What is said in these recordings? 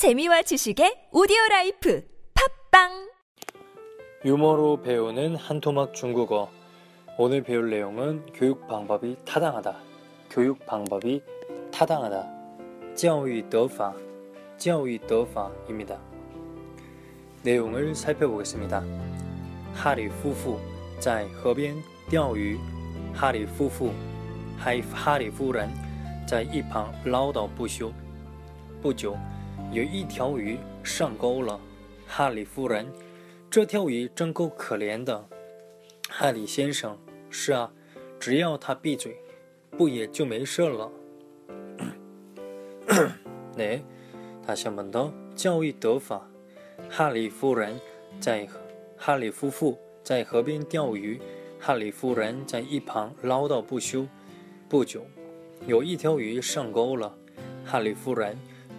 재미와 지식의 오디오 라이프 팝빵 유머로 배우는 한토막 중국어. 오늘 배울 내용은 교육 방법이 타당하다. 교육 방법이 타당하다. 教育得法,教育得法입니다. 내용을 살펴보겠습니다. 하리夫妇 在河边钓鱼. 하리 夫妇 하이 하리 夫人在一旁唠叨不休。不久， 有一条鱼上钩了。哈里夫人。这条鱼真够可怜的，哈里先生。是啊，只要他闭嘴，不也就没事了？네大小们的教育得法。哈里夫人在哈里夫妇在河边钓鱼，哈里夫人在一旁唠叨不休。不久，有一条鱼上钩了。哈里夫人，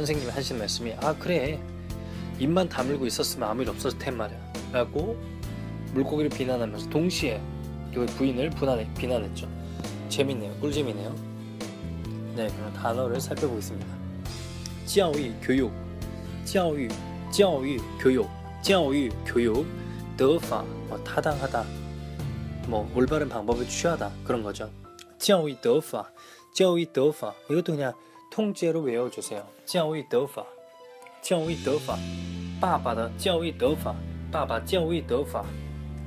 선생님이 하신 말씀이 아 그래. 입만 다물고 있었으면 아무 일 없었을 텐 말이야. 라고 물고기를 비난하면서 동시에 그 부인을 분한, 비난했죠. 재밌네요. 꿀잼이네요. 네 그럼 단어를 살펴보겠습니다. 지아오이 교육. 지아오이 지아오이 교육. 지아오이 교육. 더파. 뭐 타당하다. 뭐 올바른 방법을 취하다. 그런 거죠. 지아오이 더파. 지아오이 더파. 이것도 그냥 통째로 외워주세요. 教育得法教育得法，爸爸的教育得法，爸爸教育得法，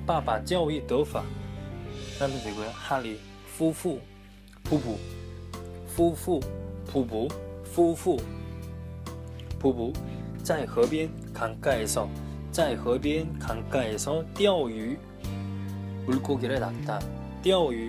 爸爸教育得法。那么这个哈利夫妇，夫妇，夫妇，夫妇，夫妇，夫妇在河边看盖上，在河边看盖上钓鱼，물고기를낚 다， 钓鱼。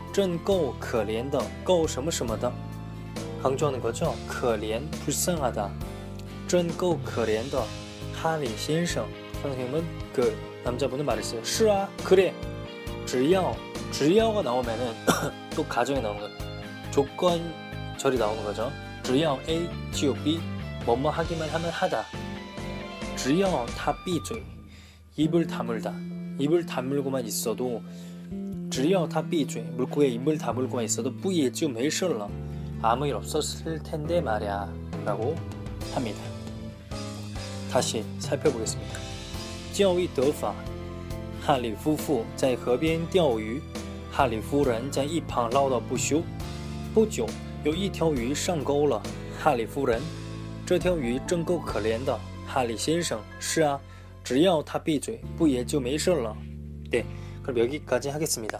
真够可怜的，够什么什么的。 강조하는 거죠. 可怜, 불쌍하다. 真够可怜的 하리 先生 선생님은 그 남자분은 말했어요. 是啊, 그래. 只要只要가 나오면은 또 가정이 나오는 거예요. 조건절이 나오는 거죠. 只要 A, 지오 B 뭐뭐 하기만 하면 하다. 只要他闭嘴 입을 다물다. 입을 다물고만 있어도 只要他闭嘴 물고기에 입을 다물고만 있어도 不也就没事了. 아무 일 없었을 텐데 말야 라고 합니다. 다시 살펴보겠습니다. 教育得法哈里夫妇在河边钓鱼哈里夫人在一旁唠叨不休不久有一条鱼上钩了哈里夫人这条鱼真够可怜的哈里先生是啊只要他闭嘴不也就没事了네 그럼 여기까지 하겠습니다.